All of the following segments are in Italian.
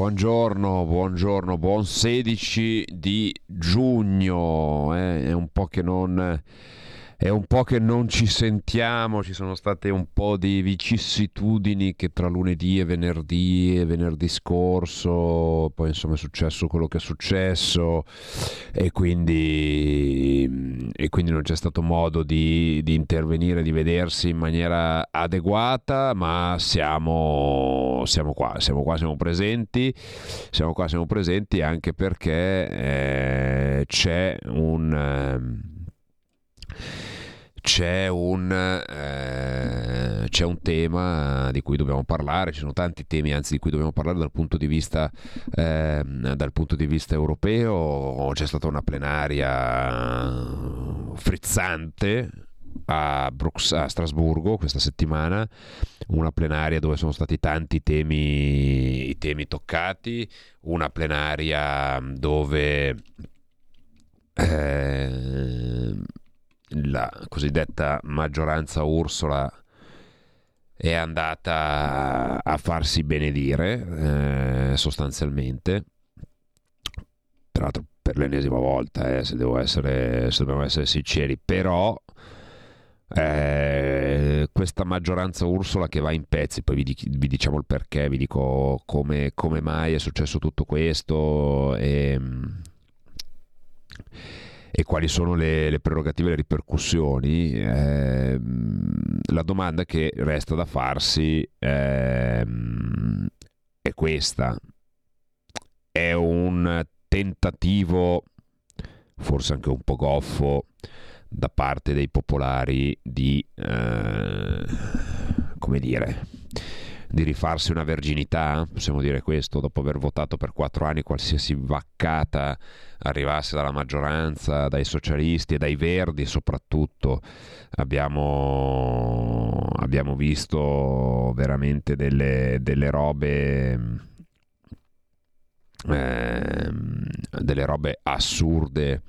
Buongiorno, buongiorno, buon 16 di giugno. Eh? È un po' che non è un po' che non ci sentiamo, ci sono state un po' di vicissitudini che tra lunedì e venerdì e venerdì scorso, poi insomma è successo quello che è successo e quindi, e quindi non c'è stato modo di, di, intervenire, di vedersi in maniera adeguata, ma siamo, siamo qua, siamo qua, siamo presenti, siamo qua, siamo presenti anche perché eh, c'è un... Eh, c'è un, eh, c'è un, tema di cui dobbiamo parlare, ci sono tanti temi anzi di cui dobbiamo parlare dal punto di vista, eh, punto di vista europeo, c'è stata una plenaria frizzante a, Brux- a Strasburgo questa settimana, una plenaria dove sono stati tanti temi, temi toccati, una plenaria dove... Eh, la cosiddetta maggioranza Ursula è andata a farsi benedire eh, sostanzialmente. Tra l'altro per l'ennesima volta eh, se, essere, se dobbiamo essere sinceri però eh, questa maggioranza Ursula che va in pezzi, poi vi, vi diciamo il perché, vi dico come, come, mai è successo tutto questo e, e quali sono le, le prerogative e le ripercussioni, eh, la domanda che resta da farsi eh, è questa. È un tentativo, forse anche un po' goffo, da parte dei popolari di, eh, come dire, di rifarsi una verginità, possiamo dire questo, dopo aver votato per quattro anni qualsiasi vaccata arrivasse dalla maggioranza, dai socialisti e dai verdi soprattutto, abbiamo, abbiamo visto veramente delle, delle robe... Eh, delle robe assurde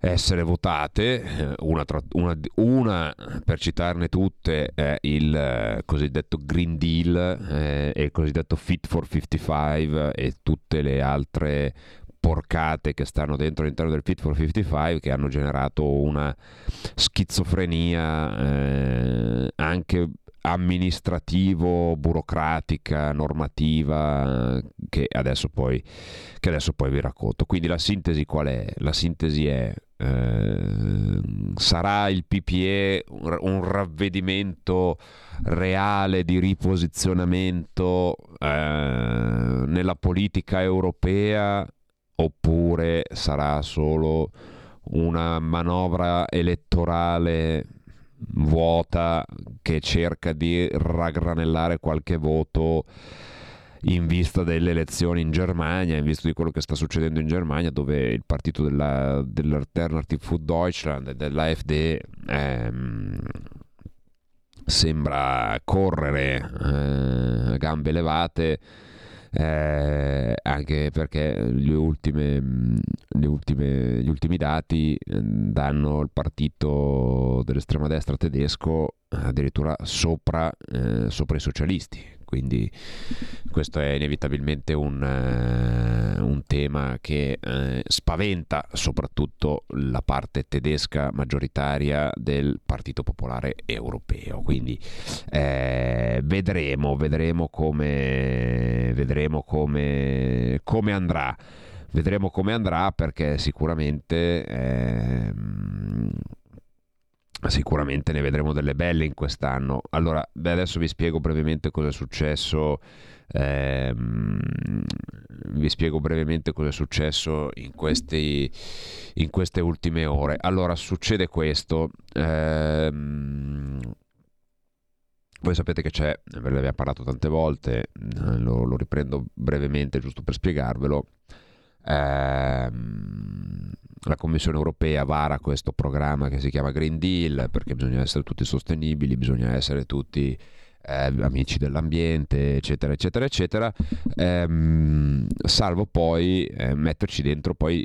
essere votate, eh, una, tra, una, una, per citarne tutte è il eh, cosiddetto Green Deal eh, e il cosiddetto Fit for 55 e tutte le altre porcate che stanno dentro all'interno del Fit for 55 che hanno generato una schizofrenia eh, anche amministrativo, burocratica, normativa che adesso, poi, che adesso poi vi racconto. Quindi la sintesi qual è? La sintesi è eh, sarà il PPE un, un, ravvedimento reale di riposizionamento eh, nella politica europea oppure sarà solo una manovra elettorale vuota che cerca di raggranellare qualche voto in vista delle elezioni in Germania, in vista di quello che sta succedendo in Germania, dove il partito della, dell'Alternative Food Deutschland e dell'AfD ehm, sembra correre eh, a gambe levate. Eh, anche perché le ultime, le ultime, gli ultimi dati eh, danno il partito dell'estrema destra tedesco addirittura sopra, eh, sopra i socialisti quindi questo è inevitabilmente un, uh, un tema che uh, spaventa soprattutto la parte tedesca maggioritaria del Partito Popolare Europeo. Quindi eh, vedremo, vedremo, come, vedremo come, come andrà vedremo come andrà perché sicuramente eh, sicuramente ne vedremo delle belle in quest'anno. Allora, beh, adesso vi spiego brevemente cosa è successo. Ehm, vi spiego brevemente cosa è successo in, questi, in queste ultime ore. Allora, succede questo. Ehm, voi sapete che c'è, ve ne parlato tante volte, lo, lo riprendo brevemente giusto per spiegarvelo. Ehm, la Commissione europea vara questo programma che si chiama Green Deal perché bisogna essere tutti sostenibili, bisogna essere tutti eh, amici dell'ambiente, eccetera, eccetera, eccetera, ehm, salvo poi eh, metterci dentro poi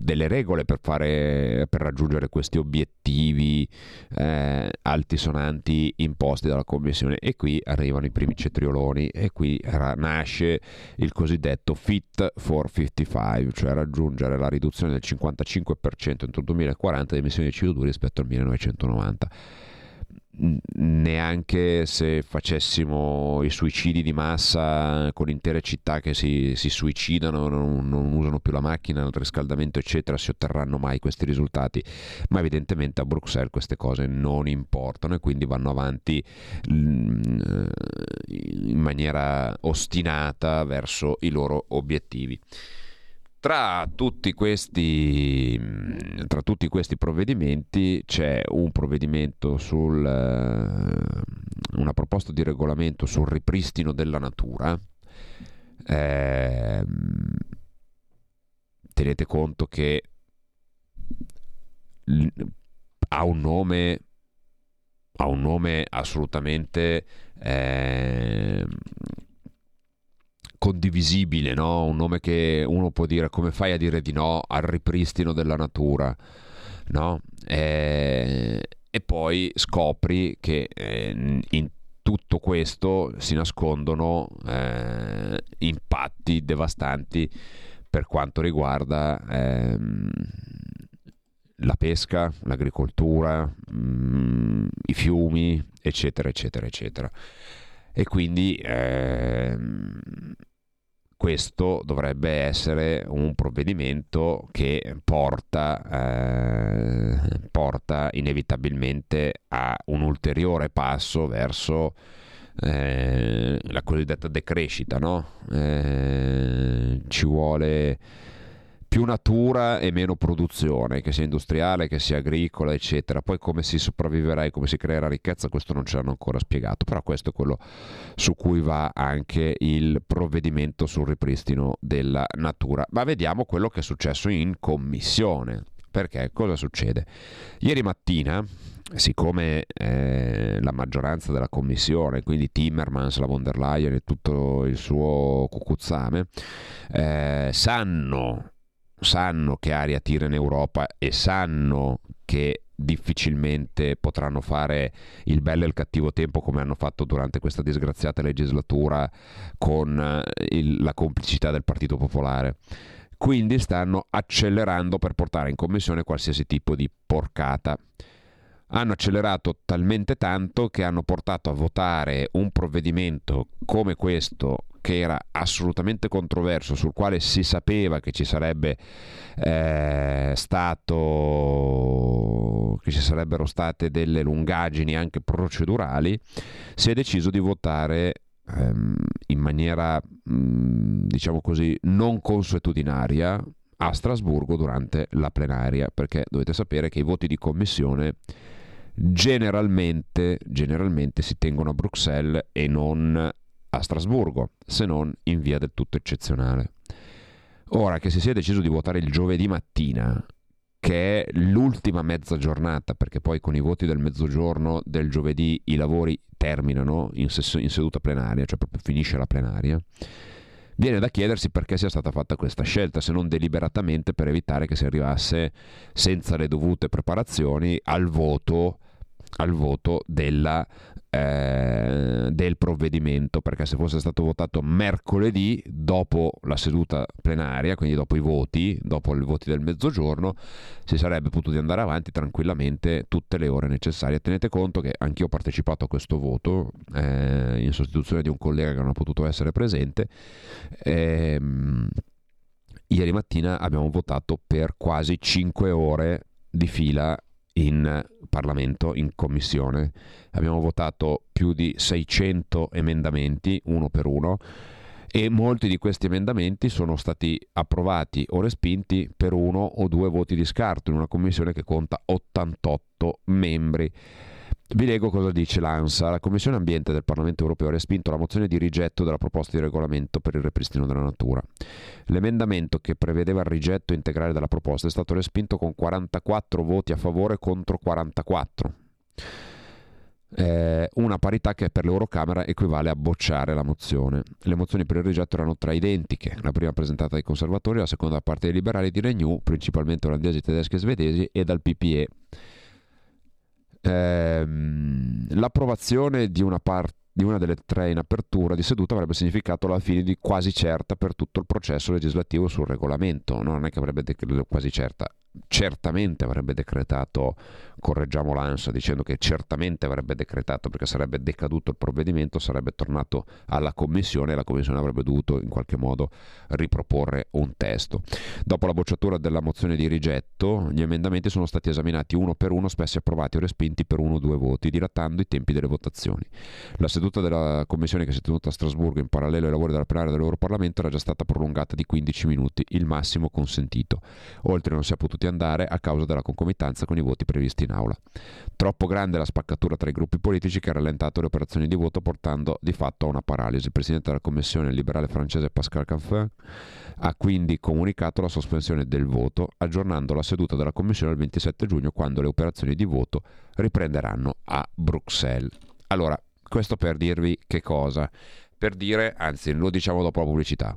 delle regole per, fare, per raggiungere questi obiettivi eh, altisonanti imposti dalla Commissione. E qui arrivano i primi cetrioloni e qui nasce il cosiddetto Fit for 55, cioè raggiungere la riduzione del 55% entro il 2040 di emissioni di CO2 rispetto al 1990 neanche se facessimo i suicidi di massa con intere città che si, si suicidano, non, non, usano più la macchina, il riscaldamento eccetera, si otterranno mai questi risultati, ma evidentemente a Bruxelles queste cose non importano e quindi vanno avanti mm, in maniera ostinata verso i loro obiettivi. Tra tutti, questi, mm, tra tutti questi provvedimenti c'è un provvedimento sul, uh, una proposta di regolamento sul ripristino della natura. Eh, tenete conto che ha un nome, ha un nome assolutamente eh, condivisibile, no? un nome che uno può dire come fai a dire di no al ripristino della natura, no? e, e poi scopri che eh, in tutto questo si nascondono eh, impatti devastanti per quanto riguarda ehm, la pesca, l'agricoltura, mh, mm, i fiumi, eccetera, eccetera, eccetera. E quindi ehm, questo dovrebbe essere un provvedimento che porta, eh, porta inevitabilmente a un ulteriore passo verso eh, la cosiddetta decrescita. No? Eh, ci vuole più natura e meno produzione, che sia industriale, che sia agricola, eccetera. Poi come si sopravviverà e come si creerà ricchezza, questo non ce l'hanno ancora spiegato, però questo è quello su cui va anche il provvedimento sul ripristino della natura. Ma vediamo quello che è successo in commissione. Perché cosa succede? Ieri mattina siccome eh, la maggioranza della commissione, quindi Timmermans, la von der Leyen e tutto il suo cucuzzame, eh, sanno sanno che aria tira in Europa e sanno che difficilmente potranno fare il bello e il cattivo tempo come hanno fatto durante questa disgraziata legislatura con eh, il, la complicità del Partito Popolare. Quindi stanno accelerando per portare in commissione qualsiasi tipo di porcata. Hanno accelerato talmente tanto che hanno portato a votare un provvedimento come questo che era assolutamente controverso, sul quale si sapeva che ci sarebbe eh, stato che ci sarebbero state delle lungaggini anche procedurali, si è deciso di votare ehm, in maniera mh, diciamo così non consuetudinaria a Strasburgo durante la plenaria, perché dovete sapere che i voti di commissione generalmente, generalmente si tengono a Bruxelles e non a Strasburgo, se non in via del tutto eccezionale. Ora che si sia deciso di votare il giovedì mattina, che è l'ultima mezza giornata, perché poi con i voti del mezzogiorno del giovedì i lavori terminano in, sess- in seduta plenaria, cioè proprio finisce la plenaria, viene da chiedersi perché sia stata fatta questa scelta, se non deliberatamente per evitare che si arrivasse senza le dovute preparazioni al voto al voto della, eh, del provvedimento, perché se fosse stato votato mercoledì dopo la seduta plenaria, quindi dopo i voti, dopo i voti del mezzogiorno, si sarebbe potuti andare avanti tranquillamente tutte le ore necessarie. Tenete conto che anch'io ho partecipato a questo voto eh, in sostituzione di un collega che non ha potuto essere presente. Ehm, ieri mattina abbiamo votato per quasi 5 ore di fila in Parlamento, in commissione. Abbiamo votato più di 600 emendamenti, uno per uno, e molti di questi emendamenti sono stati approvati o respinti per uno o due voti di scarto in una commissione che conta 88 membri. Vi leggo cosa dice l'ANSA. La Commissione Ambiente del Parlamento Europeo ha respinto la mozione di rigetto della proposta di regolamento per il ripristino della natura. L'emendamento che prevedeva il rigetto integrale della proposta è stato respinto con 44 voti a favore contro 44. Eh, una parità che per l'Eurocamera equivale a bocciare la mozione. Le mozioni per il rigetto erano tre identiche, la prima presentata dai conservatori, la seconda da parte dei liberali di Renew, principalmente olandesi, tedeschi e svedesi, e dal PPE ehm, l'approvazione di una, part- di una delle tre in apertura di seduta avrebbe significato la fine di quasi certa per tutto il processo legislativo sul regolamento, non è che avrebbe quasi certa, certamente avrebbe decretato, correggiamo l'ANSA dicendo che certamente avrebbe decretato perché sarebbe decaduto il provvedimento, sarebbe tornato alla Commissione e la Commissione avrebbe dovuto in qualche modo riproporre un testo. Dopo la bocciatura della mozione di rigetto, gli emendamenti sono stati esaminati uno per uno, spesso approvati o respinti per uno o due voti, dilatando i tempi delle votazioni. La seduta della Commissione che si è tenuta a Strasburgo in parallelo ai lavori della plenaria dell'Europarlamento era già stata prolungata di 15 minuti, il massimo consentito. Oltre non si è potuto potuti andare a causa della concomitanza con i voti previsti in aula. Troppo grande la spaccatura tra i gruppi politici che ha rallentato le operazioni di voto portando di fatto a una paralisi. Il presidente della commissione liberale francese Pascal Canfin ha quindi comunicato la sospensione del voto, aggiornando la seduta della commissione il 27 giugno quando le operazioni di voto riprenderanno a Bruxelles. Allora, questo per dirvi che cosa? Per dire, anzi lo diciamo dopo la pubblicità.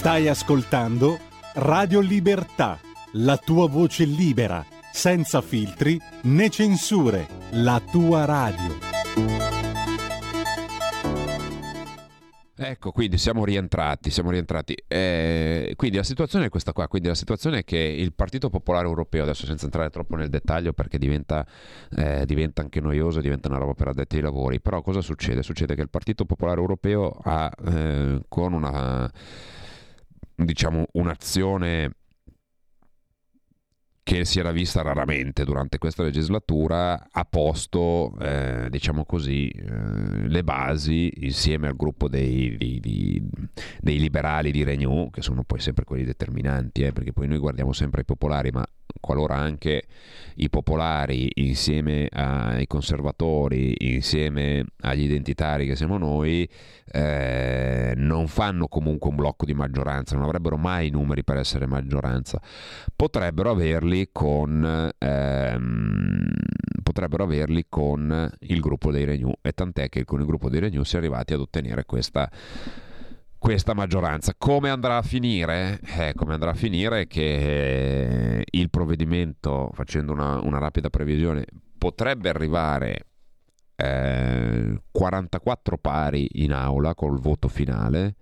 Stai ascoltando Radio Libertà, la tua voce libera, senza filtri né censure, la tua radio. Ecco, quindi siamo rientrati, siamo rientrati. Eh, quindi la situazione è questa qua, quindi la situazione è che il Partito Popolare Europeo, adesso senza entrare troppo nel dettaglio perché diventa, eh, diventa anche noioso, diventa una roba per addetti ai lavori, però cosa succede? Succede che il Partito Popolare Europeo ha eh, con una diciamo, un'azione che si era vista raramente durante questa legislatura, ha posto, eh, diciamo così, eh, le basi insieme al gruppo dei, dei, dei, dei, liberali di Renew, che sono poi sempre quelli determinanti, eh, perché poi noi guardiamo sempre i popolari, ma qualora anche i popolari insieme ai conservatori, insieme agli identitari che siamo noi, eh, non fanno comunque un blocco di maggioranza, non avrebbero mai i numeri per essere maggioranza, potrebbero averli con, ehm, potrebbero averli con il gruppo dei Renew e tant'è che con il gruppo dei Renew si è arrivati ad ottenere questa questa maggioranza. Come andrà a finire? Eh, come andrà a finire che il provvedimento, facendo una, una rapida previsione, potrebbe arrivare eh, 44 pari in aula col voto finale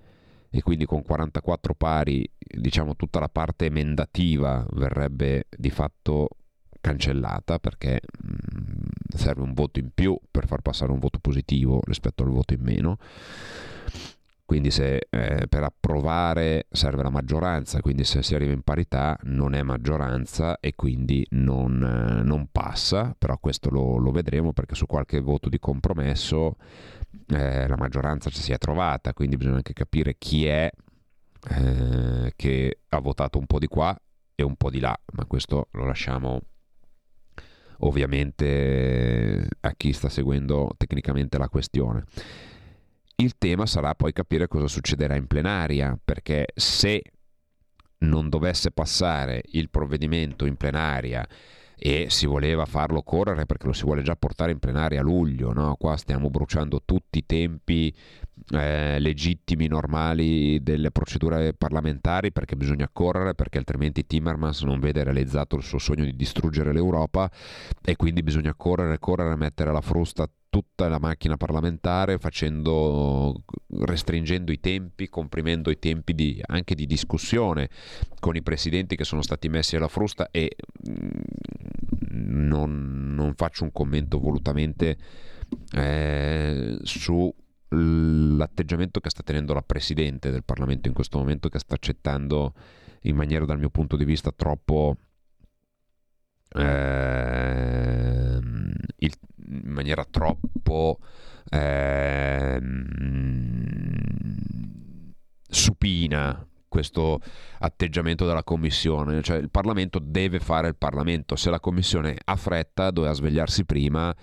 e quindi con 44 pari diciamo tutta la parte emendativa verrebbe di fatto cancellata perché mh, mm, serve un voto in più per far passare un voto positivo rispetto al voto in meno quindi se eh, per approvare serve la maggioranza, quindi se si arriva in parità non è maggioranza e quindi non, eh, non passa, però questo lo, lo, vedremo perché su qualche voto di compromesso eh, la maggioranza ci si è trovata, quindi bisogna anche capire chi è eh, che ha votato un po' di qua e un po' di là, ma questo lo lasciamo ovviamente a chi sta seguendo tecnicamente la questione. Il tema sarà poi capire cosa succederà in plenaria, perché se non dovesse passare il provvedimento in plenaria e si voleva farlo correre perché lo si vuole già portare in plenaria a luglio, no? qua stiamo bruciando tutti i tempi eh, legittimi, normali delle procedure parlamentari perché bisogna correre, perché altrimenti Timmermans non vede realizzato il suo sogno di distruggere l'Europa e quindi bisogna correre, correre, mettere la frusta tutta la macchina parlamentare facendo, restringendo i tempi, comprimendo i tempi di, anche di discussione con i presidenti che sono stati messi alla frusta e non, non faccio un commento volutamente eh, sull'atteggiamento che sta tenendo la Presidente del Parlamento in questo momento, che sta accettando in maniera dal mio punto di vista troppo... Eh, il, in maniera troppo eh, supina questo atteggiamento della Commissione, cioè il Parlamento deve fare il Parlamento, se la Commissione ha fretta doveva svegliarsi prima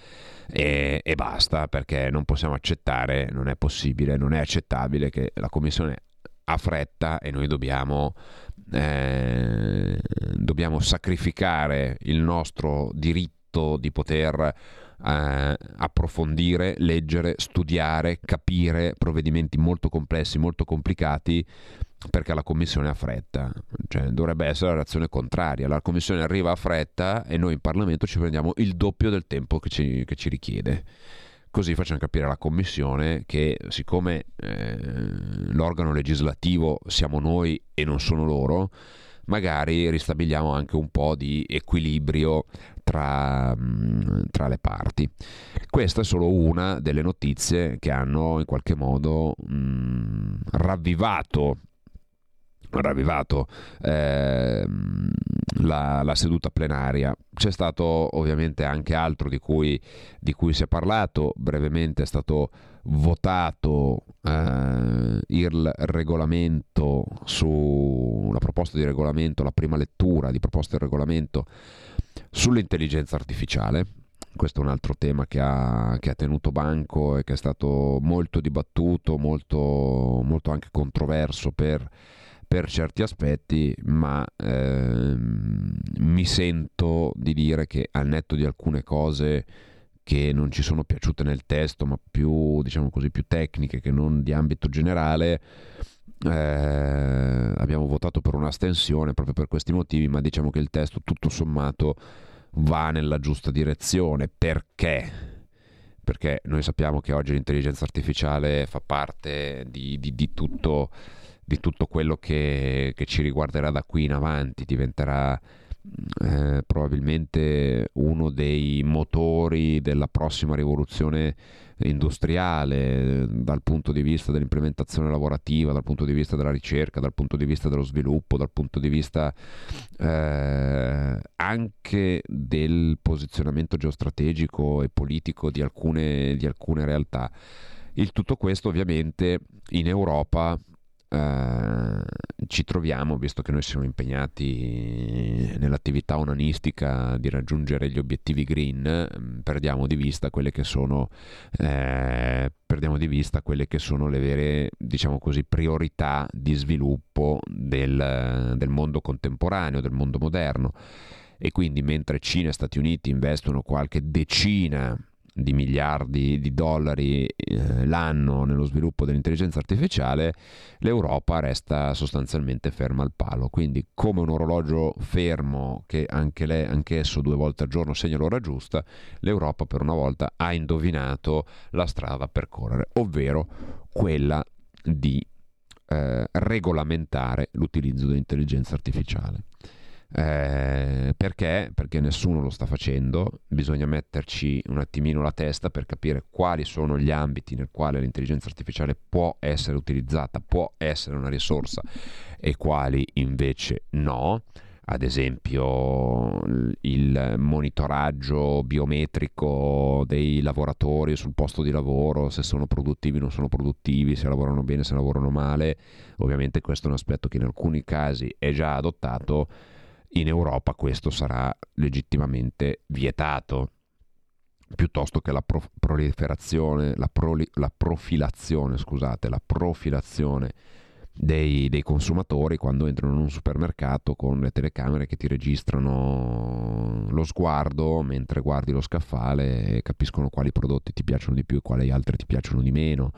e, e, basta, perché non possiamo accettare, non è possibile, non è accettabile che la Commissione ha fretta e noi dobbiamo, eh, dobbiamo sacrificare il nostro diritto di poter eh, approfondire, leggere, studiare, capire provvedimenti molto complessi, molto complicati perché la Commissione ha fretta, cioè, dovrebbe essere la reazione contraria, la Commissione arriva a fretta e noi in Parlamento ci prendiamo il doppio del tempo che ci, che ci richiede. Così facciamo capire alla Commissione che siccome eh, l'organo legislativo siamo noi e non sono loro, magari ristabiliamo anche un po' di equilibrio tra, mm, tra, le parti. Questa è solo una delle notizie che hanno in qualche modo mh, mm, ravvivato ravvivato eh, la, la, seduta plenaria. C'è stato ovviamente anche altro di cui, di cui si è parlato, brevemente è stato votato eh, il regolamento sulla proposta di regolamento, la prima lettura di proposta di regolamento sull'intelligenza artificiale. Questo è un altro tema che ha, che ha tenuto banco e che è stato molto dibattuto, molto, molto anche controverso per per certi aspetti, ma ehm, mi sento di dire che al netto di alcune cose che non ci sono piaciute nel testo, ma più, diciamo così, più tecniche che non di ambito generale, eh, abbiamo votato per un'astensione proprio per questi motivi, ma diciamo che il testo tutto sommato va nella giusta direzione. Perché? Perché noi sappiamo che oggi l'intelligenza artificiale fa parte di, di, di tutto di tutto quello che, che ci riguarderà da qui in avanti, diventerà eh, probabilmente uno dei motori della prossima rivoluzione industriale dal punto di vista dell'implementazione lavorativa, dal punto di vista della ricerca, dal punto di vista dello sviluppo, dal punto di vista eh, anche del posizionamento geostrategico e politico di alcune, di alcune realtà. Il tutto questo ovviamente in Europa eh, ci troviamo, visto che noi siamo impegnati nell'attività onanistica di raggiungere gli obiettivi green, mm, perdiamo di vista quelle che sono, eh, di vista quelle che sono le vere, diciamo così, priorità di sviluppo del, del mondo contemporaneo, del mondo moderno. E quindi mentre Cina e Stati Uniti investono qualche decina di miliardi di dollari eh, l'anno nello sviluppo dell'intelligenza artificiale, l'Europa resta sostanzialmente ferma al palo. Quindi come un orologio fermo che anche, lei, anche esso due volte al giorno segna l'ora giusta, l'Europa per una volta ha indovinato la strada da percorrere, ovvero quella di eh, regolamentare l'utilizzo dell'intelligenza artificiale. Eh, perché? Perché nessuno lo sta facendo, bisogna metterci un attimino la testa per capire quali sono gli ambiti nel quale l'intelligenza artificiale può essere utilizzata, può essere una risorsa e quali invece no. Ad esempio il monitoraggio biometrico dei lavoratori sul posto di lavoro, se sono produttivi o non sono produttivi, se lavorano bene, se lavorano male. Ovviamente questo è un aspetto che in alcuni casi è già adottato in Europa questo sarà legittimamente vietato piuttosto che la pro- proliferazione, la, proli- la profilazione, scusate, la profilazione dei, dei, consumatori quando entrano in un supermercato con le telecamere che ti registrano lo sguardo mentre guardi lo scaffale e capiscono quali prodotti ti piacciono di più e quali altri ti piacciono di meno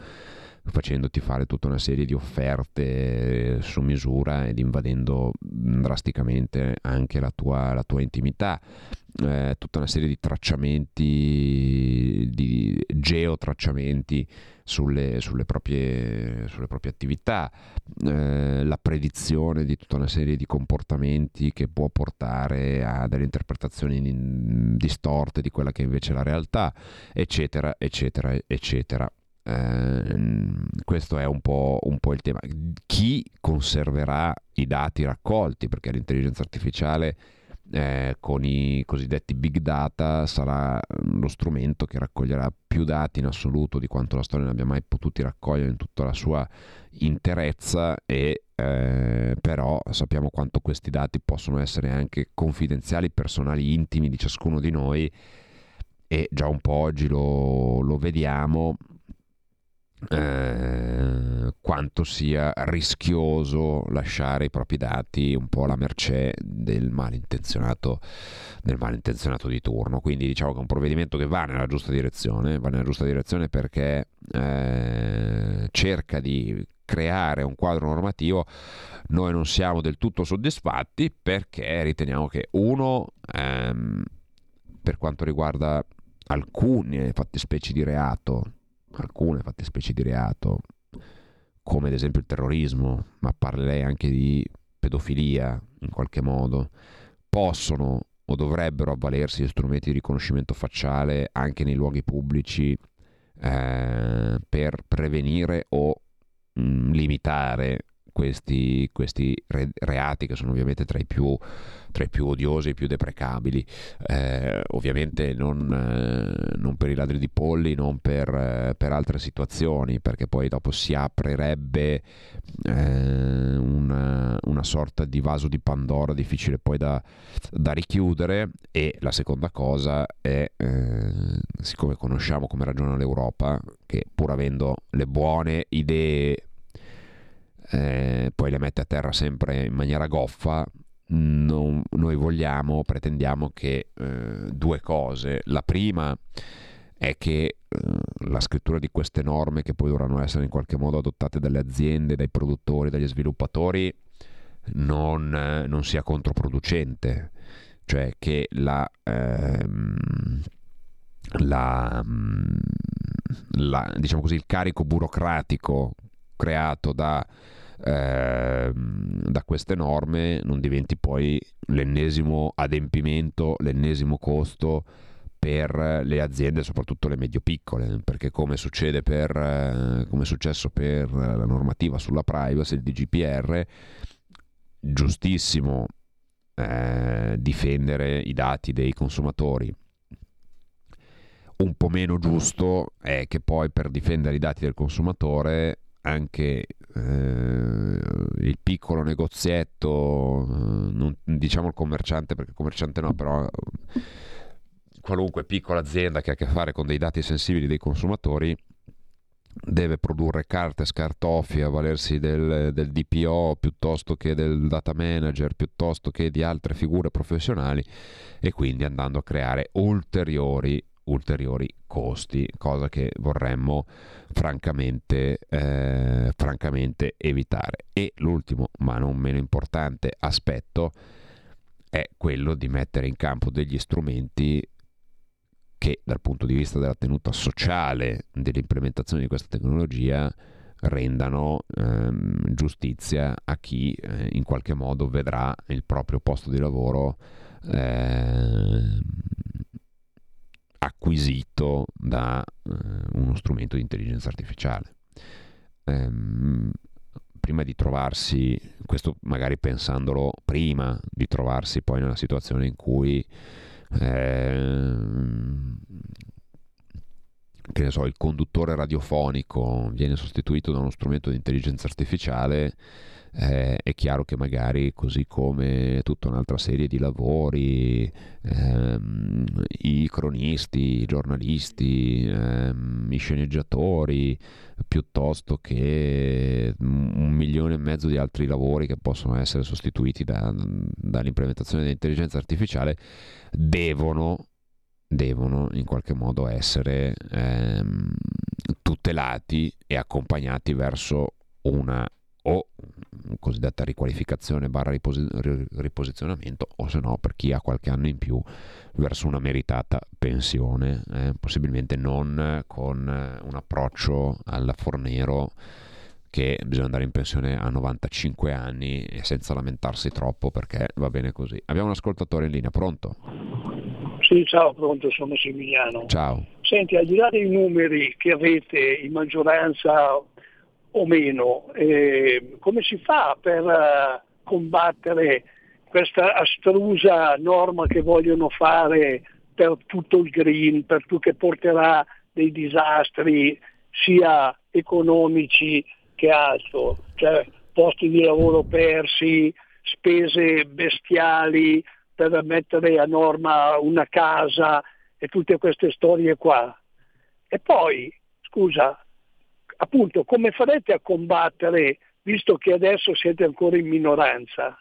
facendoti fare tutta una serie di offerte su misura ed invadendo drasticamente anche la tua, la tua intimità. eh, tutta una serie di tracciamenti, di geotracciamenti sulle, sulle, proprie, sulle proprie, attività, eh, la predizione di tutta una serie di comportamenti che può portare a delle interpretazioni distorte di quella che invece è la realtà, eccetera, eccetera, eccetera. Eh, questo è un po', un po' il tema. Chi conserverà i dati raccolti? Perché l'intelligenza artificiale eh, con i cosiddetti big data sarà lo strumento che raccoglierà più dati in assoluto di quanto la storia ne abbia mai potuti raccogliere in tutta la sua interezza e eh, però sappiamo quanto questi dati possono essere anche confidenziali, personali, intimi di ciascuno di noi e già un po' oggi lo, lo vediamo eh, quanto sia rischioso lasciare i propri dati un po' alla mercé del malintenzionato, del malintenzionato di turno. Quindi diciamo che è un provvedimento che va nella giusta direzione, va nella giusta direzione perché eh, cerca di creare un quadro normativo, noi non siamo del tutto soddisfatti perché riteniamo che uno, ehm, per quanto riguarda alcune fattispecie di reato, alcune fattispecie di reato, come ad esempio il terrorismo, ma parlerei anche di pedofilia in qualche modo, possono o dovrebbero avvalersi di strumenti di riconoscimento facciale anche nei luoghi pubblici eh, per prevenire o mh, mm, limitare questi, questi re- reati che sono ovviamente tra i più, tra i più odiosi e più deprecabili. Eh, ovviamente non, eh, non, per i ladri di polli, non per, eh, per, altre situazioni, perché poi dopo si aprirebbe eh, una, una, sorta di vaso di Pandora difficile poi da, da richiudere. E la seconda cosa è, eh, siccome conosciamo come ragiona l'Europa, che pur avendo le buone idee eh, poi le mette a terra sempre in maniera goffa, non, noi vogliamo, pretendiamo che eh, due cose. La prima è che eh, la scrittura di queste norme, che poi dovranno essere in qualche modo adottate dalle aziende, dai produttori, dagli sviluppatori, non, non sia controproducente, cioè che la, ehm, la, la, diciamo così, il carico burocratico creato da eh, da queste norme non diventi poi l'ennesimo adempimento, l'ennesimo costo per le aziende, soprattutto le medio-piccole, perché come succede per, eh, come è successo per la normativa sulla privacy, il DGPR, giustissimo eh, difendere i dati dei consumatori. Un po' meno giusto è che poi per difendere i dati del consumatore anche eh, il piccolo negozietto, eh, non, diciamo il commerciante perché commerciante no, però qualunque piccola azienda che ha a che fare con dei dati sensibili dei consumatori deve produrre carte, scartoffie, avvalersi del, del, DPO piuttosto che del data manager, piuttosto che di altre figure professionali e quindi andando a creare ulteriori ulteriori costi, cosa che vorremmo francamente, eh, francamente evitare. E l'ultimo, ma non meno importante aspetto è quello di mettere in campo degli strumenti che dal punto di vista della tenuta sociale dell'implementazione di questa tecnologia rendano ehm, giustizia a chi eh, in qualche modo vedrà il proprio posto di lavoro eh, acquisito da eh, uno strumento di intelligenza artificiale. Ehm, prima di trovarsi, questo magari pensandolo prima di trovarsi poi nella situazione in cui ehm, che ne so, il conduttore radiofonico viene sostituito da uno strumento di intelligenza artificiale, eh, è chiaro che magari così come tutta un'altra serie di lavori, ehm, i cronisti, i giornalisti, ehm, i sceneggiatori, piuttosto che un milione e mezzo di altri lavori che possono essere sostituiti da, dall'implementazione dell'intelligenza artificiale, devono devono in qualche modo essere ehm, tutelati e accompagnati verso una o cosiddetta riqualificazione barra riposizionamento o se no per chi ha qualche anno in più verso una meritata pensione, eh, possibilmente non con un approccio al fornero che bisogna andare in pensione a 95 anni e senza lamentarsi troppo perché va bene così. Abbiamo un ascoltatore in linea, pronto? Sì, ciao, pronto, sono Massimiliano. Ciao. Senti, al di là dei numeri che avete in maggioranza o meno, eh, come si fa per uh, combattere questa astrusa norma che vogliono fare per tutto il green, per tutto che porterà dei disastri sia economici che altro, cioè posti di lavoro persi, spese bestiali per mettere a norma una casa e tutte queste storie qua. E poi, scusa, appunto, come farete a combattere, visto che adesso siete ancora in minoranza?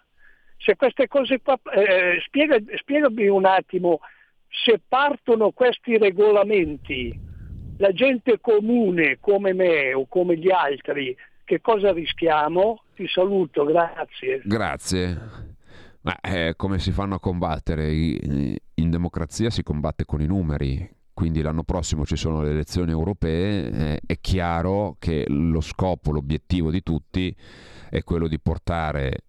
Se queste cose qua, eh, spiega, spiegami un attimo, se partono questi regolamenti, la gente comune come me o come gli altri, che cosa rischiamo? Ti saluto, grazie. Grazie. Ma eh, come si fanno a combattere? In democrazia si combatte con i numeri, quindi l'anno prossimo ci sono le elezioni europee, eh, è chiaro che lo scopo, l'obiettivo di tutti è quello di portare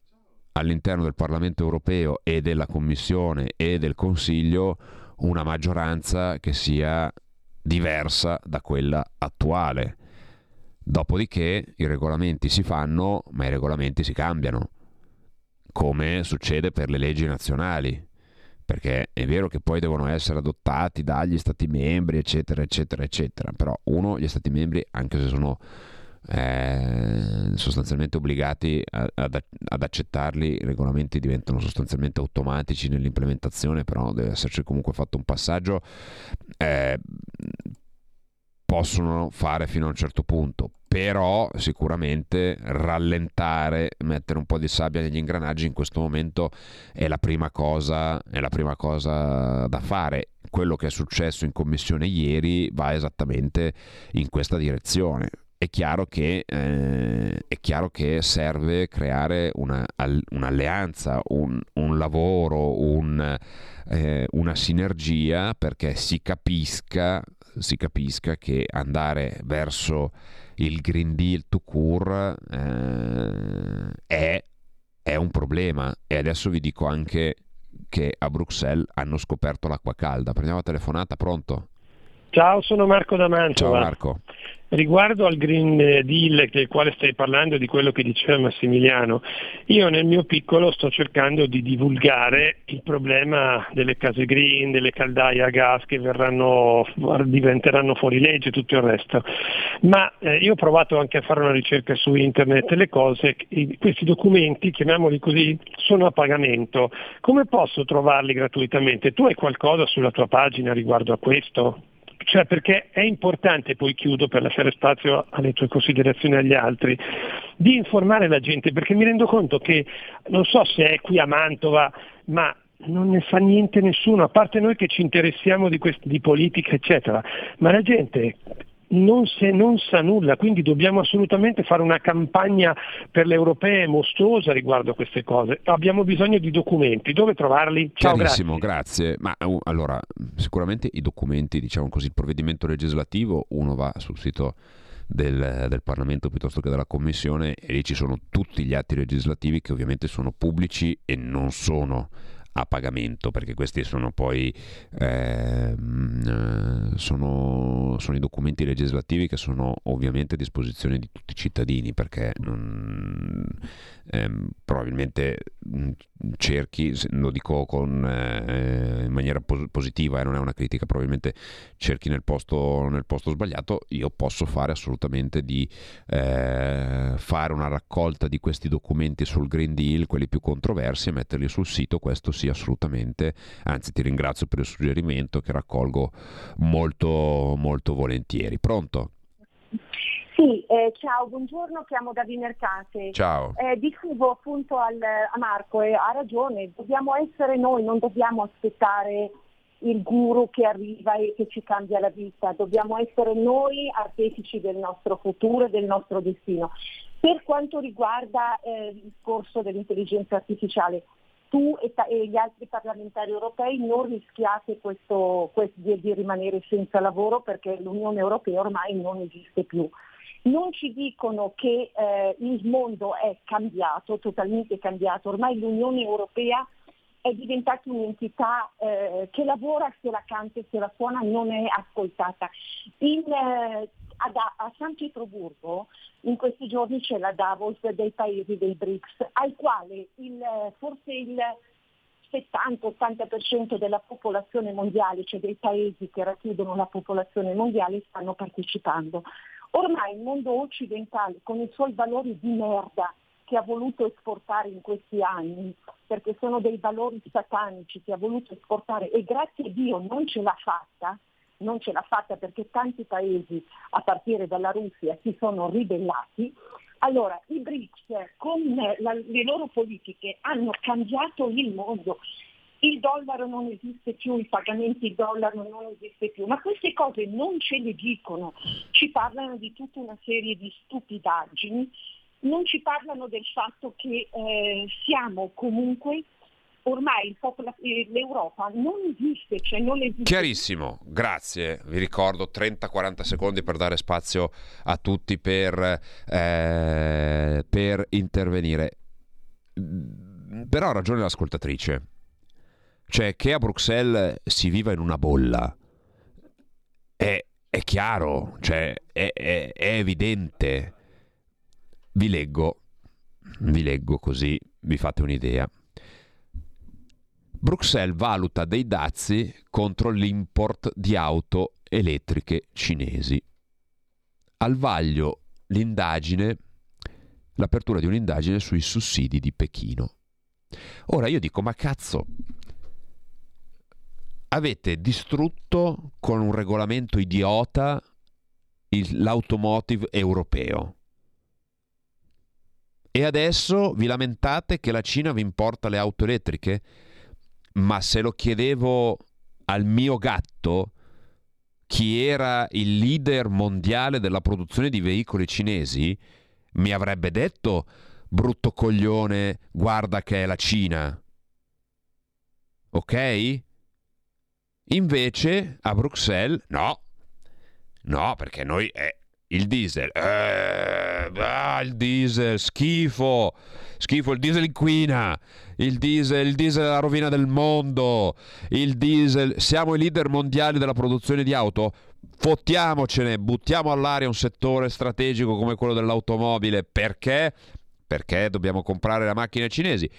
all'interno del Parlamento europeo e della Commissione e del Consiglio una maggioranza che sia diversa da quella attuale. Dopodiché i regolamenti si fanno, ma i regolamenti si cambiano, come succede per le leggi nazionali perché è vero che poi devono essere adottati dagli stati membri, eccetera, eccetera, eccetera, però uno, gli stati membri, anche se sono eh, sostanzialmente obbligati ad, ad, accettarli, i regolamenti diventano sostanzialmente automatici nell'implementazione, però deve esserci comunque fatto un passaggio. Eh, possono fare fino a un certo punto, però sicuramente rallentare, mettere un po' di sabbia negli ingranaggi in questo momento è la prima cosa, è la prima cosa da fare. Quello che è successo in commissione ieri va esattamente in questa direzione. È chiaro che, eh, è chiaro che serve creare una, un'alleanza, un, un lavoro, un, eh, una sinergia perché si capisca si capisca che andare verso il Green Deal to cure eh, è, è un problema e adesso vi dico anche che a Bruxelles hanno scoperto l'acqua calda. Prendiamo la telefonata, pronto? Ciao, sono Marco D'Amantova. Ciao Marco. Riguardo al Green Deal del quale stai parlando, di quello che diceva Massimiliano, io nel mio piccolo sto cercando di divulgare il problema delle case green, delle caldaie a gas che verranno, diventeranno fuori legge e tutto il resto. Ma eh, io ho provato anche a fare una ricerca su internet le cose, questi documenti, chiamiamoli così, sono a pagamento. Come posso trovarli gratuitamente? Tu hai qualcosa sulla tua pagina riguardo a questo? Cioè perché è importante, poi chiudo per lasciare spazio alle tue considerazioni agli altri, di informare la gente, perché mi rendo conto che non so se è qui a Mantova, ma non ne fa niente nessuno, a parte noi che ci interessiamo di, quest- di politica, eccetera, ma la gente non, se, non sa nulla, quindi dobbiamo assolutamente fare una campagna per le europee mostruosa riguardo a queste cose. Abbiamo bisogno di documenti, dove trovarli? Ciao, Chiarissimo, grazie. grazie. Ma uh, allora, sicuramente i documenti, diciamo così, il provvedimento legislativo, uno va sul sito del, del, Parlamento piuttosto che della Commissione e lì ci sono tutti gli atti legislativi che ovviamente sono pubblici e non sono a pagamento, perché questi sono poi ehm, sono, sono, i documenti legislativi che sono ovviamente a disposizione di tutti i cittadini, perché non, ehm, probabilmente mm, cerchi, lo dico con, eh, in maniera pos- positiva e eh, non è una critica, probabilmente cerchi nel posto, nel posto sbagliato, io posso fare assolutamente di eh, fare una raccolta di questi documenti sul Green Deal, quelli più controversi e metterli sul sito, questo sì assolutamente, anzi ti ringrazio per il suggerimento che raccolgo molto molto volentieri. Pronto? Sì, eh, ciao, buongiorno, chiamo da Vimercate. Ciao. Eh, dicevo appunto al, a Marco, e ha ragione, dobbiamo essere noi, non dobbiamo aspettare il guru che arriva e che ci cambia la vita, dobbiamo essere noi artefici del nostro futuro e del nostro destino. Per quanto riguarda eh, il discorso dell'intelligenza artificiale, tu e, ta- e, gli altri parlamentari europei non rischiate questo, questo di, di rimanere senza lavoro perché l'Unione Europea ormai non esiste più non ci dicono che eh, il mondo è cambiato, totalmente cambiato, ormai l'Unione Europea è diventata un'entità eh, che lavora se la canta e se la suona non è ascoltata. In, eh, a, a, San Pietroburgo in questi giorni c'è la Davos dei paesi dei BRICS, al quale il, forse il 70-80% della popolazione mondiale, cioè dei paesi che racchiudono la popolazione mondiale, stanno partecipando. Ormai il mondo occidentale, con i suoi valori di merda che ha voluto esportare in questi anni, perché sono dei valori satanici che ha voluto esportare e grazie a Dio non ce l'ha fatta, non ce l'ha fatta perché tanti paesi, a partire dalla Russia, si sono ribellati, allora i BRICS con la, le loro politiche hanno cambiato il mondo. Il dollaro non esiste più, i pagamenti in dollaro non esiste più, ma queste cose non ce le dicono, ci parlano di tutta una serie di stupidaggini, non ci parlano del fatto che eh, siamo comunque ormai popolo, eh, l'Europa non esiste, cioè non esiste. Chiarissimo, grazie. Vi ricordo 30-40 secondi per dare spazio a tutti per, eh, per intervenire. Però ha ragione l'ascoltatrice. Cioè che a Bruxelles si viva in una bolla è, è chiaro, cioè è, è, è evidente. Vi leggo, vi leggo così vi fate un'idea. Bruxelles valuta dei dazi contro l'import di auto elettriche cinesi. Al vaglio l'indagine, l'apertura di un'indagine sui sussidi di Pechino. Ora io dico, ma cazzo, avete distrutto con un regolamento idiota il, l'automotive europeo. E adesso vi lamentate che la Cina vi importa le auto elettriche? Ma se lo chiedevo al mio gatto, chi era il leader mondiale della produzione di veicoli cinesi, mi avrebbe detto, brutto coglione, guarda che è la Cina. Ok? Invece a Bruxelles no, no perché noi è il diesel, eh, ah, il diesel, schifo, schifo, il diesel inquina, il diesel, il diesel è la rovina del mondo, il diesel, siamo i leader mondiali della produzione di auto, fottiamocene, buttiamo all'aria un settore strategico come quello dell'automobile, perché? Perché dobbiamo comprare le macchine cinesi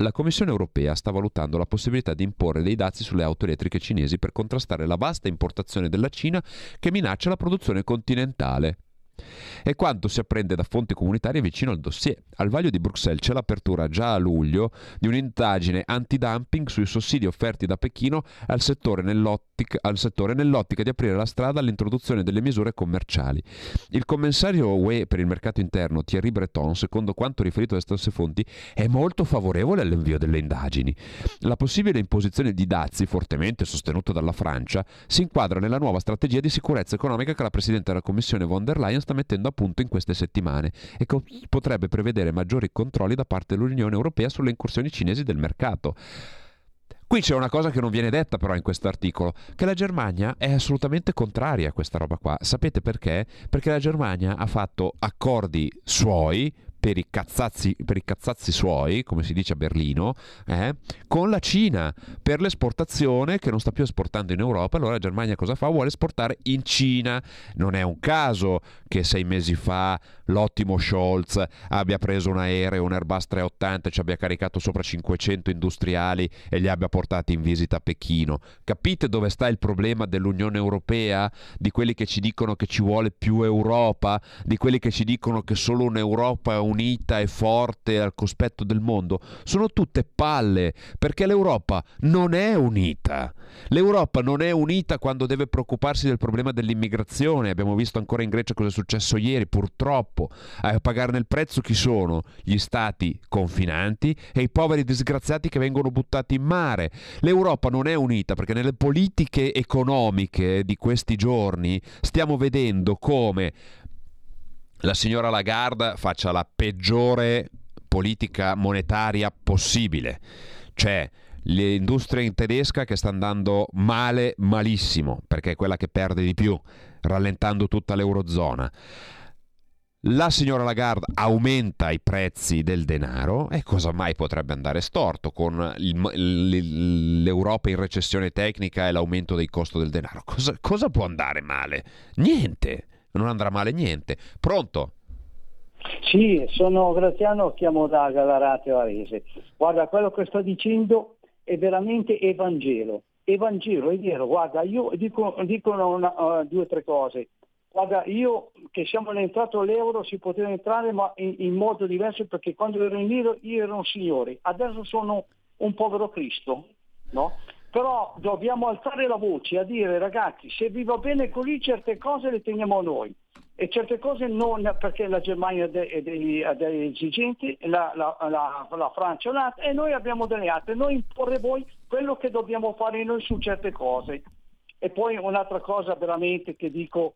la Commissione europea sta valutando la possibilità di imporre dei dazi sulle auto elettriche cinesi per contrastare la vasta importazione della Cina che minaccia la produzione continentale. È quanto si apprende da fonti comunitarie vicino al dossier. Al vaglio di Bruxelles c'è l'apertura già a luglio di un'indagine anti-dumping sui sussidi offerti da Pechino al settore, al settore nell'ottica di aprire la strada all'introduzione delle misure commerciali. Il commissario UE per il mercato interno Thierry Breton, secondo quanto riferito da stesse fonti, è molto favorevole all'invio delle indagini. La possibile imposizione di dazi, fortemente sostenuta dalla Francia, si inquadra nella nuova strategia di sicurezza economica che la Presidente della Commissione von der Leyen sta mettendo a punto in queste settimane e che potrebbe prevedere maggiori controlli da parte dell'Unione Europea sulle incursioni cinesi del mercato. Qui c'è una cosa che non viene detta però in questo articolo, che la Germania è assolutamente contraria a questa roba qua. Sapete perché? Perché la Germania ha fatto accordi suoi per i, cazzazzi, per i cazzazzi suoi, come si dice a Berlino, eh, con la Cina per l'esportazione che non sta più esportando in Europa. Allora la Germania cosa fa? Vuole esportare in Cina. Non è un caso che sei mesi fa l'ottimo Scholz abbia preso un aereo, un Airbus 380, ci abbia caricato sopra 500 industriali e li abbia portati in visita a Pechino. Capite dove sta il problema dell'Unione Europea? Di quelli che ci dicono che ci vuole più Europa, di quelli che ci dicono che solo un'Europa è un unita e forte al cospetto del mondo, sono tutte palle, perché l'Europa non è unita. L'Europa non è unita quando deve preoccuparsi del problema dell'immigrazione. Abbiamo visto ancora in Grecia cosa è successo ieri, purtroppo. A pagarne il prezzo chi sono? Gli stati confinanti e i poveri disgraziati che vengono buttati in mare. L'Europa non è unita perché nelle politiche economiche di questi giorni stiamo vedendo come la signora Lagarde faccia la peggiore politica monetaria possibile. Cioè, l'industria tedesca che sta andando male, malissimo, perché è quella che perde di più, rallentando tutta l'Eurozona. La signora Lagarde aumenta i prezzi del denaro e cosa mai potrebbe andare storto con il, l'Europa in recessione tecnica e l'aumento dei costi del denaro? Cosa, cosa può andare male? Niente non andrà male niente. Pronto? Sì, sono Graziano, chiamo da Galarate Varese. Guarda, quello che sto dicendo è veramente Evangelo. Evangelo, è vero, guarda, io dico, dicono una, uh, due o tre cose. Guarda, io che siamo entrato all'euro si poteva entrare ma in, in, modo diverso perché quando ero in euro io ero un signore, adesso sono un povero Cristo, no? Però dobbiamo alzare la voce a dire ragazzi se vi va bene così certe cose le teniamo noi e certe cose non perché la Germania degli, degli esigenti, la, la, la, la Francia un'altra e noi abbiamo delle altre, noi imporre voi quello che dobbiamo fare noi su certe cose. E poi un'altra cosa veramente che dico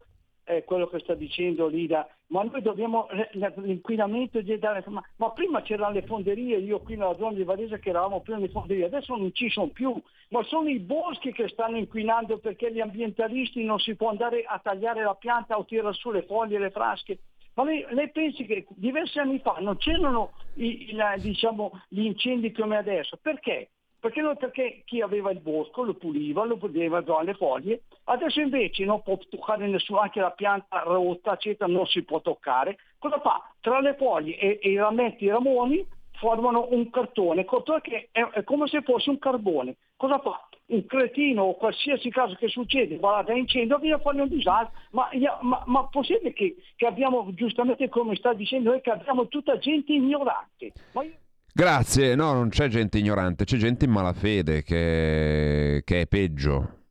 eh, quello che sta dicendo Lida, ma noi dobbiamo l'inquinamento di dare, ma, ma, prima c'erano le fonderie, io qui nella zona di Varese che eravamo prima le fonderie, adesso non ci sono più, ma sono i boschi che stanno inquinando perché gli ambientalisti non si può andare a tagliare la pianta o tirare su le foglie, le frasche. Ma lei, lei pensi che diversi anni fa non c'erano i, i, diciamo, gli incendi come adesso? Perché? Perché, noi, perché chi aveva il bosco lo puliva, lo poteva dare le foglie, adesso invece non può toccare nessuno, anche la pianta rotta, eccetera, non si può toccare. Cosa fa? Tra le foglie e, e i rametti, i ramoni, formano un cartone, cartone che è, è, come se fosse un carbone. Cosa fa? Un cretino o qualsiasi caso che succede, guarda, incendio, viene a fare un disastro, ma, ma, ma possibile che, che, abbiamo, giustamente come sta dicendo, che abbiamo tutta gente ignorante. Ma io... Grazie, no, non c'è gente ignorante, c'è gente in malafede che, che è peggio,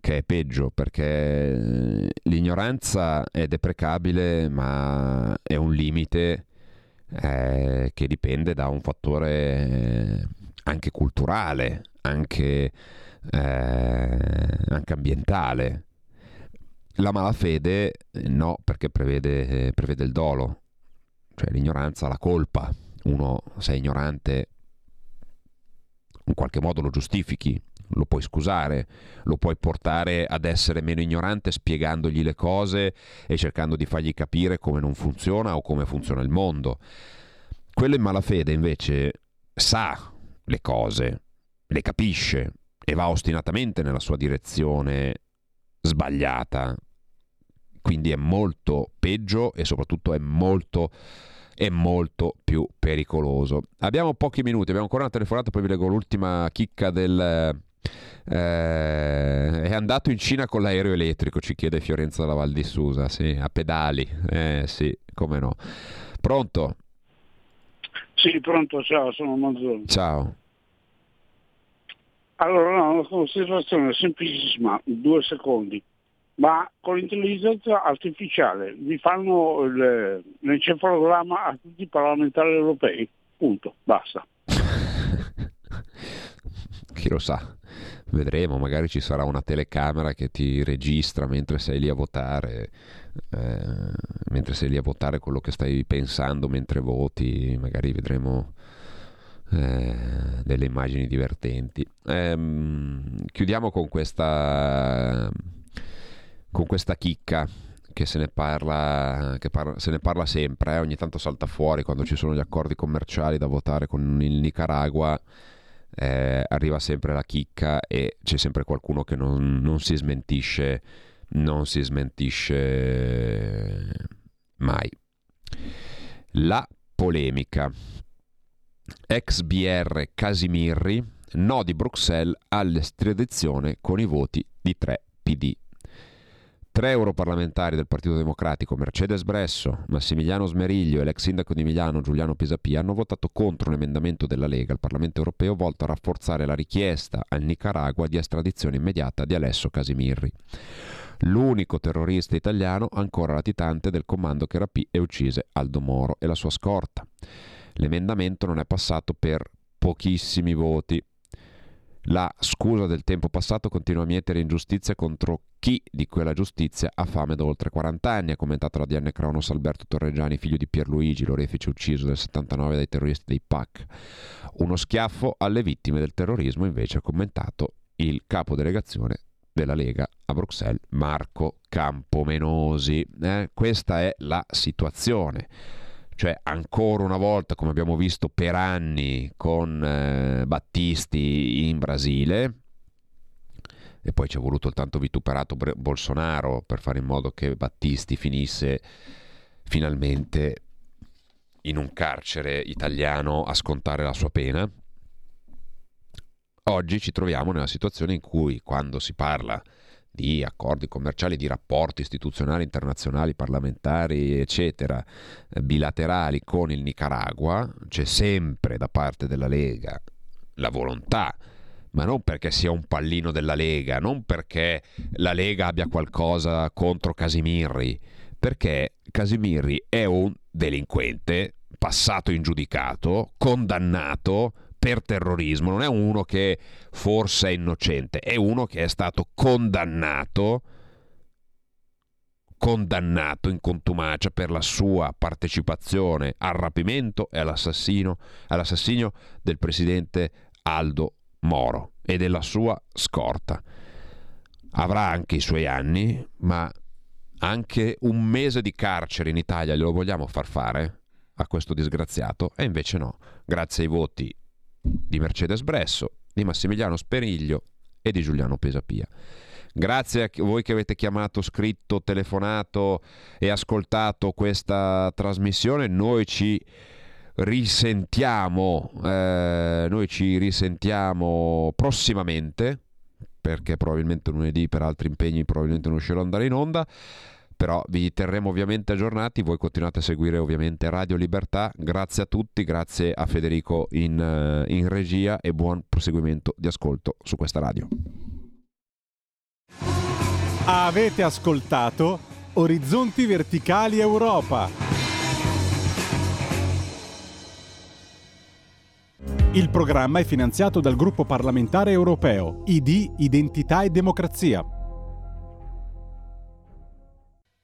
che è peggio perché l'ignoranza è deprecabile ma è un limite eh, che dipende da un fattore anche culturale, anche, eh, anche ambientale. La malafede no perché prevede, prevede il dolo, cioè l'ignoranza, la colpa uno sei ignorante in qualche modo lo giustifichi, lo puoi scusare, lo puoi portare ad essere meno ignorante spiegandogli le cose e cercando di fargli capire come non funziona o come funziona il mondo. Quello in malafede invece sa le cose, le capisce e va ostinatamente nella sua direzione sbagliata. Quindi è molto peggio e soprattutto è molto è molto più pericoloso. Abbiamo pochi minuti, abbiamo ancora una telefonata, poi vi leggo l'ultima chicca del... Eh, è andato in Cina con l'aereo elettrico, ci chiede Fiorenza della Val di Susa, sì, a pedali, eh sì, come no. Pronto? Sì, pronto, ciao, sono Manzoni. Ciao. Allora, no, una considerazione semplicissima, due secondi ma con l'intelligenza artificiale vi fanno il, l'encefalogramma a tutti i parlamentari europei. Punto, basta. Chi lo sa, vedremo, magari ci sarà una telecamera che ti registra mentre sei lì a votare, eh, mentre sei lì a votare quello che stai pensando mentre voti, magari vedremo eh, delle immagini divertenti. Eh, chiudiamo con questa con questa chicca che se ne parla, parla, se ne parla sempre, eh? ogni tanto salta fuori quando ci sono gli accordi commerciali da votare con il Nicaragua. Eh, arriva sempre la chicca e c'è sempre qualcuno che non, non si smentisce, non si smentisce mai. La polemica. Ex BR Casimirri, no di Bruxelles all'estradizione con i voti di 3 PD Tre europarlamentari del Partito Democratico, Mercedes Bresso, Massimiliano Smeriglio e l'ex sindaco di Milano Giuliano Pisapia, hanno votato contro un emendamento della Lega al Parlamento europeo volto a rafforzare la richiesta al Nicaragua di estradizione immediata di Alesso Casimirri, l'unico terrorista italiano ancora latitante del comando che rapì e uccise Aldo Moro e la sua scorta. L'emendamento non è passato per pochissimi voti. La scusa del tempo passato continua a mietere ingiustizia contro chi di quella giustizia ha fame da oltre 40 anni, ha commentato la DN Cronos Alberto Torreggiani, figlio di Pierluigi, l'orefice ucciso nel 79 dai terroristi dei PAC. Uno schiaffo alle vittime del terrorismo, invece, ha commentato il capo delegazione della Lega a Bruxelles, Marco Campomenosi. Eh, questa è la situazione. Cioè, ancora una volta, come abbiamo visto per anni con eh, Battisti in Brasile, e poi ci è voluto il tanto vituperato Bolsonaro per fare in modo che Battisti finisse finalmente in un carcere italiano a scontare la sua pena. Oggi ci troviamo nella situazione in cui quando si parla di accordi commerciali, di rapporti istituzionali, internazionali, parlamentari, eccetera, eh, bilaterali con il Nicaragua, c'è sempre da parte della Lega la volontà, ma non perché sia un pallino della Lega, non perché la Lega abbia qualcosa contro Casimirri, perché Casimirri è un delinquente passato in giudicato, condannato per terrorismo, non è uno che forse è innocente, è uno che è stato condannato condannato in contumacia per la sua partecipazione al rapimento e all'assassinio del presidente Aldo Moro e della sua scorta. Avrà anche i suoi anni, ma anche un mese di carcere in Italia glielo vogliamo far fare a questo disgraziato? E invece no, grazie ai voti di Mercedes Bresso, di Massimiliano Speriglio e di Giuliano Pesapia. Grazie a voi che avete chiamato, scritto, telefonato e ascoltato questa trasmissione. Noi ci risentiamo, eh, noi ci risentiamo prossimamente perché probabilmente lunedì per altri impegni probabilmente non riuscirò ad andare in onda però vi terremo ovviamente aggiornati, voi continuate a seguire ovviamente Radio Libertà, grazie a tutti, grazie a Federico in, eh, in regia e buon proseguimento di ascolto su questa radio. Avete ascoltato Orizzonti Verticali Europa. Il programma è finanziato dal gruppo parlamentare europeo ID Identità e Democrazia